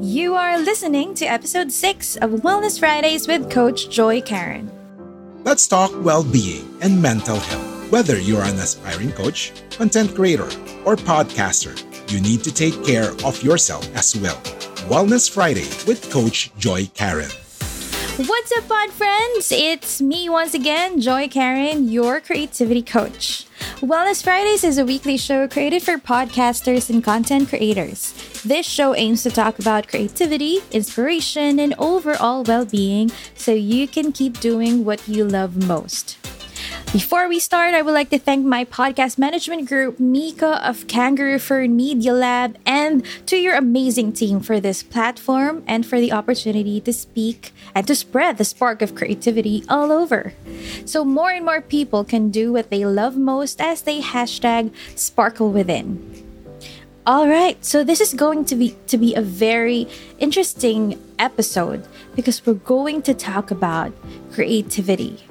You are listening to episode 6 of Wellness Fridays with Coach Joy Karen. Let's talk well being and mental health. Whether you're an aspiring coach, content creator, or podcaster, you need to take care of yourself as well. Wellness Friday with Coach Joy Karen. What's up, pod friends? It's me once again, Joy Karen, your creativity coach. Wellness Fridays is a weekly show created for podcasters and content creators. This show aims to talk about creativity, inspiration, and overall well being so you can keep doing what you love most. Before we start, I would like to thank my podcast management group, Mika of Kangaroo Fern Media Lab, and to your amazing team for this platform and for the opportunity to speak and to spread the spark of creativity all over. So more and more people can do what they love most as they hashtag sparkle within. All right, so this is going to be to be a very interesting episode because we're going to talk about creativity.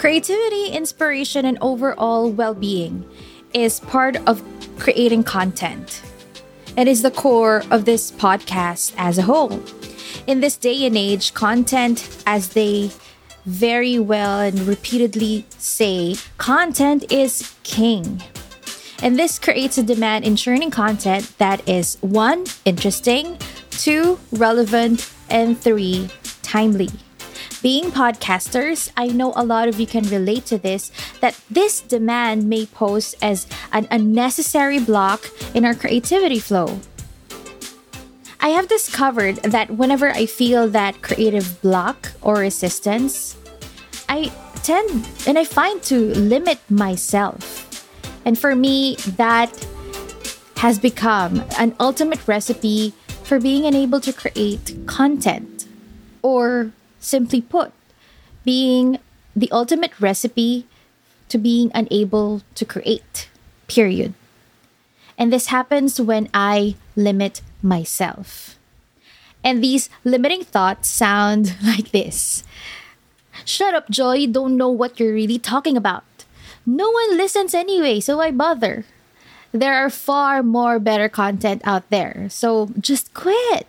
Creativity, inspiration, and overall well being is part of creating content. It is the core of this podcast as a whole. In this day and age, content, as they very well and repeatedly say, content is king. And this creates a demand in churning content that is one, interesting, two, relevant, and three, timely being podcasters, I know a lot of you can relate to this that this demand may pose as an unnecessary block in our creativity flow. I have discovered that whenever I feel that creative block or resistance, I tend and I find to limit myself. And for me, that has become an ultimate recipe for being unable to create content or Simply put, being the ultimate recipe to being unable to create, period. And this happens when I limit myself. And these limiting thoughts sound like this Shut up, Joy, don't know what you're really talking about. No one listens anyway, so why bother. There are far more better content out there, so just quit.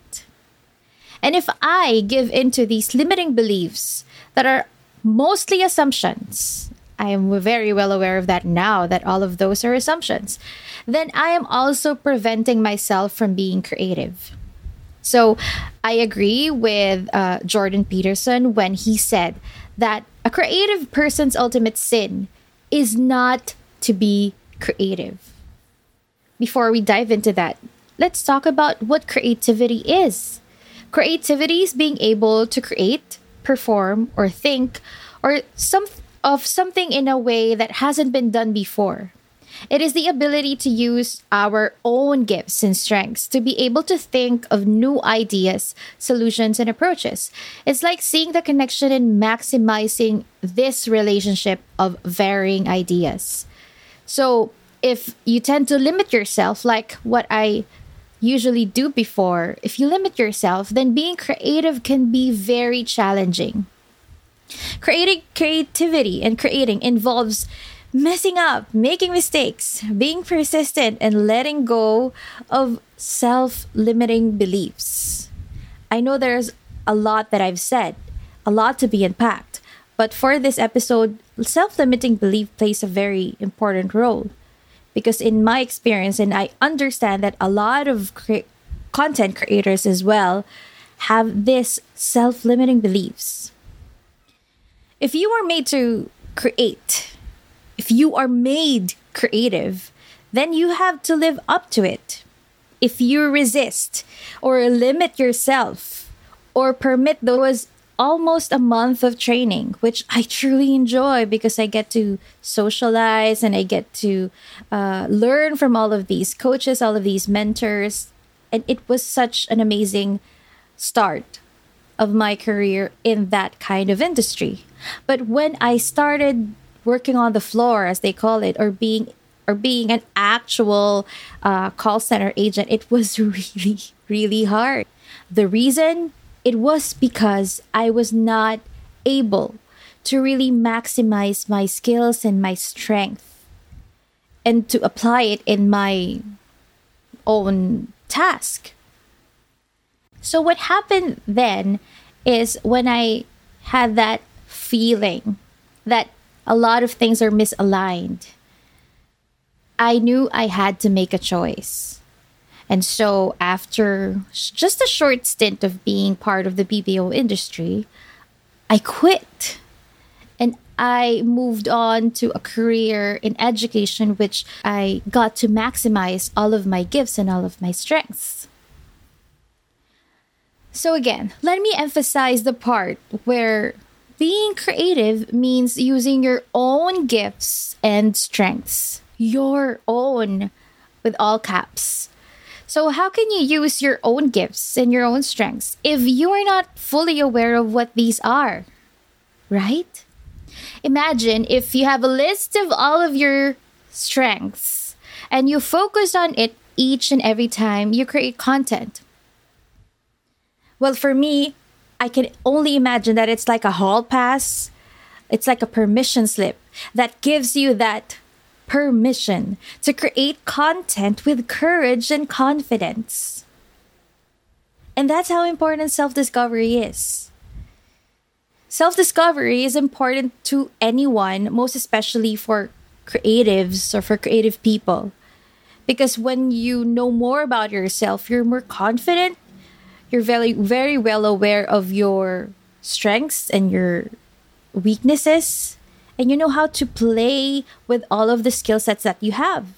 And if I give into these limiting beliefs that are mostly assumptions, I am very well aware of that now that all of those are assumptions, then I am also preventing myself from being creative. So I agree with uh, Jordan Peterson when he said that a creative person's ultimate sin is not to be creative. Before we dive into that, let's talk about what creativity is. Creativity is being able to create, perform, or think, or some of something in a way that hasn't been done before. It is the ability to use our own gifts and strengths to be able to think of new ideas, solutions, and approaches. It's like seeing the connection and maximizing this relationship of varying ideas. So, if you tend to limit yourself, like what I usually do before, if you limit yourself, then being creative can be very challenging. Creating creativity and creating involves messing up, making mistakes, being persistent, and letting go of self limiting beliefs. I know there's a lot that I've said, a lot to be unpacked, but for this episode, self limiting belief plays a very important role because in my experience and i understand that a lot of cre- content creators as well have this self-limiting beliefs. If you are made to create if you are made creative then you have to live up to it. If you resist or limit yourself or permit those almost a month of training, which I truly enjoy because I get to socialize and I get to uh, learn from all of these coaches, all of these mentors. And it was such an amazing start of my career in that kind of industry. But when I started working on the floor, as they call it, or being or being an actual uh, call center agent, it was really, really hard. The reason it was because I was not able to really maximize my skills and my strength and to apply it in my own task. So, what happened then is when I had that feeling that a lot of things are misaligned, I knew I had to make a choice. And so, after just a short stint of being part of the BPO industry, I quit. And I moved on to a career in education, which I got to maximize all of my gifts and all of my strengths. So, again, let me emphasize the part where being creative means using your own gifts and strengths, your own with all caps so, how can you use your own gifts and your own strengths if you are not fully aware of what these are? Right? Imagine if you have a list of all of your strengths and you focus on it each and every time you create content. Well, for me, I can only imagine that it's like a hall pass, it's like a permission slip that gives you that permission to create content with courage and confidence. And that's how important self discovery is. Self discovery is important to anyone, most especially for creatives or for creative people. Because when you know more about yourself, you're more confident, you're very, very well aware of your strengths and your weaknesses, and you know how to play with all of the skill sets that you have.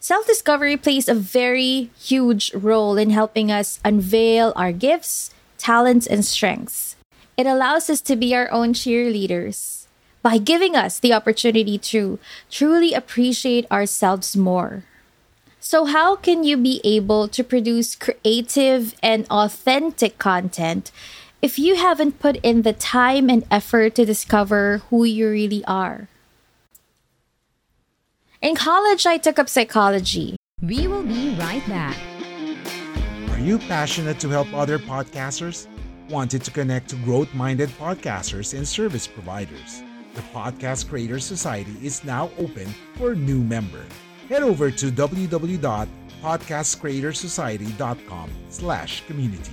Self discovery plays a very huge role in helping us unveil our gifts, talents, and strengths. It allows us to be our own cheerleaders by giving us the opportunity to truly appreciate ourselves more. So, how can you be able to produce creative and authentic content if you haven't put in the time and effort to discover who you really are. In college, I took up psychology. We will be right back. Are you passionate to help other podcasters? Wanted to connect to growth minded podcasters and service providers? The Podcast Creators Society is now open for a new member. Head over to www.podcastcreatorsociety.com slash community.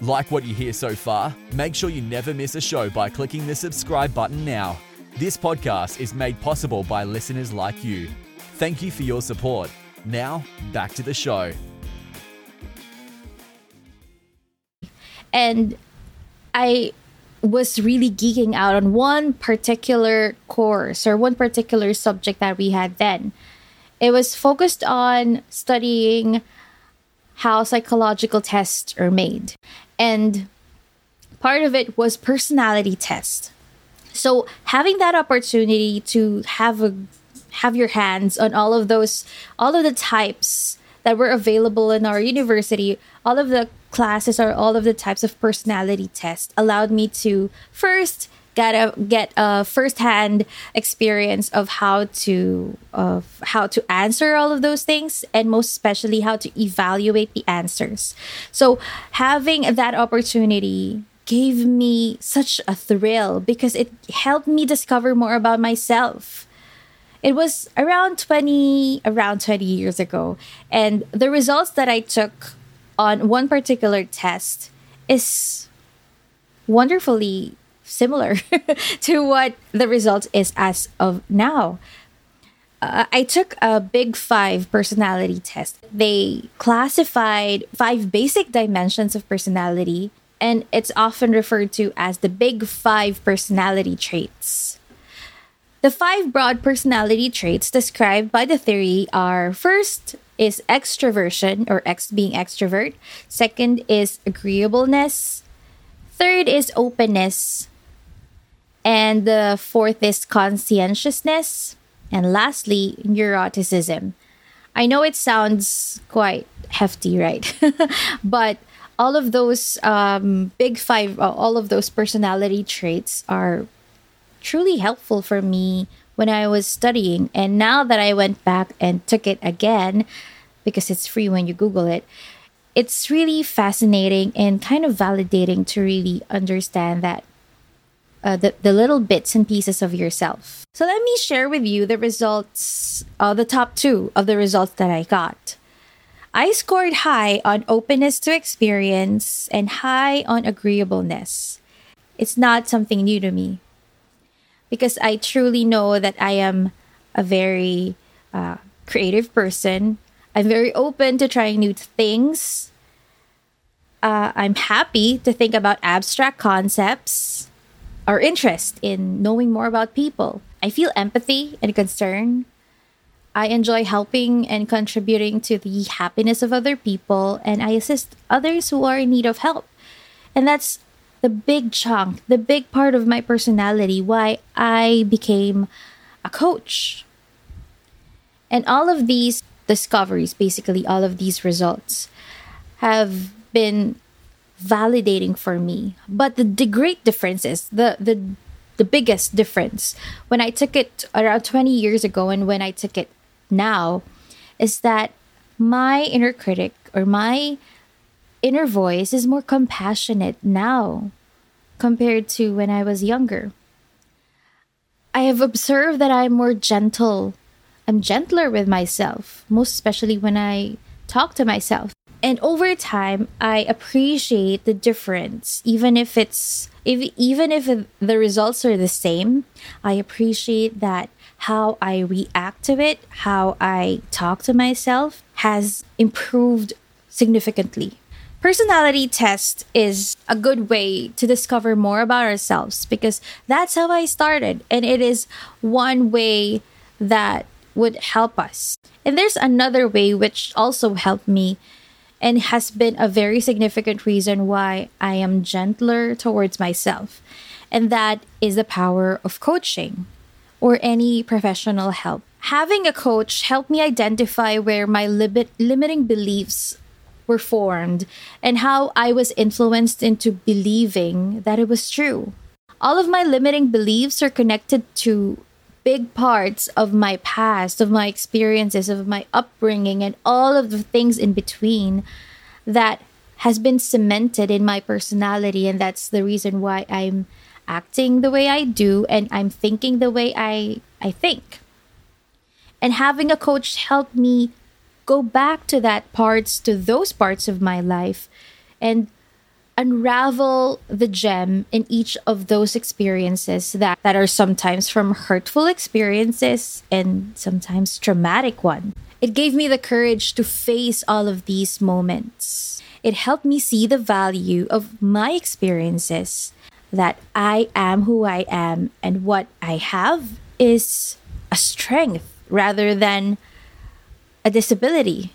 like what you hear so far? Make sure you never miss a show by clicking the subscribe button now. This podcast is made possible by listeners like you. Thank you for your support. Now, back to the show. And I was really geeking out on one particular course or one particular subject that we had then. It was focused on studying how psychological tests are made and part of it was personality test. So having that opportunity to have a have your hands on all of those all of the types that were available in our university all of the classes or all of the types of personality test allowed me to first get a get a firsthand experience of how to of how to answer all of those things and most especially how to evaluate the answers. So having that opportunity gave me such a thrill because it helped me discover more about myself. It was around 20 around 20 years ago. And the results that i took on one particular test is wonderfully similar to what the result is as of now. Uh, I took a big five personality test. They classified five basic dimensions of personality, and it's often referred to as the big five personality traits. The five broad personality traits described by the theory are first is extroversion or X being extrovert, second is agreeableness, third is openness, and the fourth is conscientiousness. And lastly, neuroticism. I know it sounds quite hefty, right? but all of those um, big five, uh, all of those personality traits are truly helpful for me when I was studying. And now that I went back and took it again, because it's free when you Google it, it's really fascinating and kind of validating to really understand that uh, the, the little bits and pieces of yourself. So let me share with you the results, uh, the top two of the results that I got. I scored high on openness to experience and high on agreeableness. It's not something new to me because I truly know that I am a very uh, creative person. I'm very open to trying new things. Uh, I'm happy to think about abstract concepts or interest in knowing more about people. I feel empathy and concern. I enjoy helping and contributing to the happiness of other people, and I assist others who are in need of help. And that's the big chunk, the big part of my personality, why I became a coach. And all of these discoveries, basically, all of these results, have been validating for me. But the, the great difference is the, the the biggest difference when I took it around 20 years ago and when I took it now is that my inner critic or my inner voice is more compassionate now compared to when I was younger. I have observed that I'm more gentle. I'm gentler with myself, most especially when I talk to myself. And over time, I appreciate the difference, even if it's if even if the results are the same. I appreciate that how I react to it, how I talk to myself has improved significantly. Personality test is a good way to discover more about ourselves because that's how I started and it is one way that would help us. And there's another way which also helped me and has been a very significant reason why I am gentler towards myself. And that is the power of coaching or any professional help. Having a coach helped me identify where my limit, limiting beliefs were formed and how I was influenced into believing that it was true. All of my limiting beliefs are connected to big parts of my past, of my experiences, of my upbringing, and all of the things in between that has been cemented in my personality. And that's the reason why I'm acting the way I do and I'm thinking the way I, I think. And having a coach helped me go back to that parts, to those parts of my life and unravel the gem in each of those experiences that, that are sometimes from hurtful experiences and sometimes traumatic one. It gave me the courage to face all of these moments. It helped me see the value of my experiences that I am who I am and what I have is a strength rather than a disability.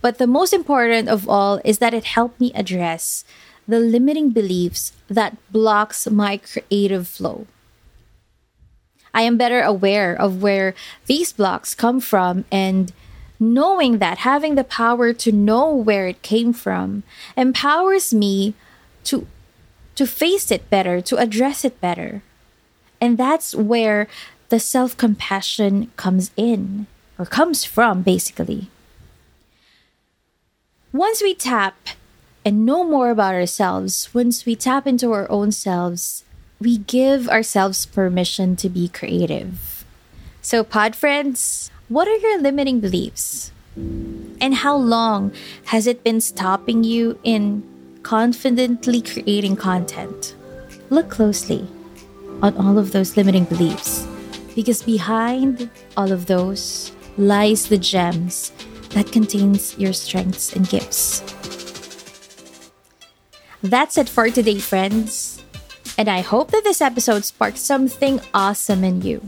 But the most important of all is that it helped me address the limiting beliefs that blocks my creative flow. I am better aware of where these blocks come from and knowing that having the power to know where it came from empowers me to to face it better, to address it better. And that's where the self-compassion comes in or comes from, basically. Once we tap and know more about ourselves, once we tap into our own selves, we give ourselves permission to be creative. So, pod friends, what are your limiting beliefs? And how long has it been stopping you in confidently creating content? Look closely. on all of those limiting beliefs. Because behind all of those lies the gems that contains your strengths and gifts. That's it for today, friends. And I hope that this episode sparked something awesome in you.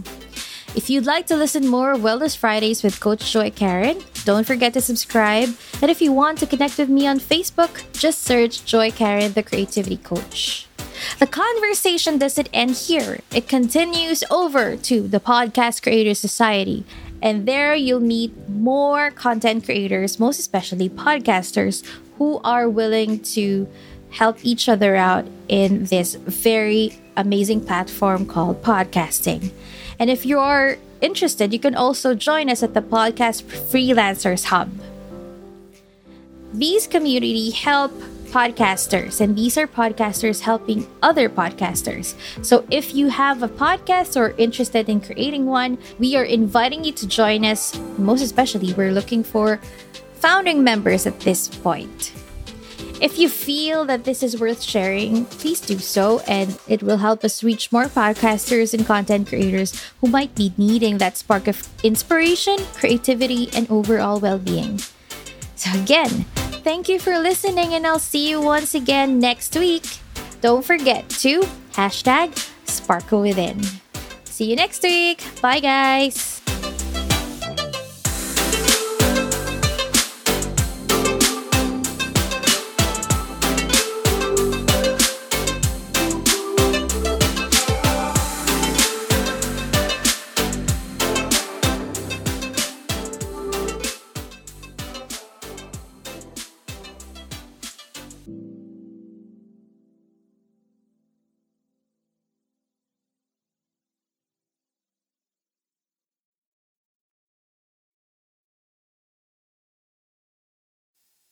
If you'd like to listen more Wellness Fridays with Coach Joy Karen, don't forget to subscribe. And if you want to connect with me on Facebook, just search Joy Karen, the Creativity Coach. The conversation doesn't end here. It continues over to the Podcast Creators Society. And there you'll meet more content creators, most especially podcasters, who are willing to help each other out in this very amazing platform called podcasting. And if you're interested, you can also join us at the Podcast Freelancers Hub. These community help podcasters, and these are podcasters helping other podcasters. So if you have a podcast or interested in creating one, we are inviting you to join us. Most especially, we're looking for founding members at this point. If you feel that this is worth sharing, please do so, and it will help us reach more podcasters and content creators who might be needing that spark of inspiration, creativity, and overall well being. So, again, thank you for listening, and I'll see you once again next week. Don't forget to hashtag sparkle within. See you next week. Bye, guys.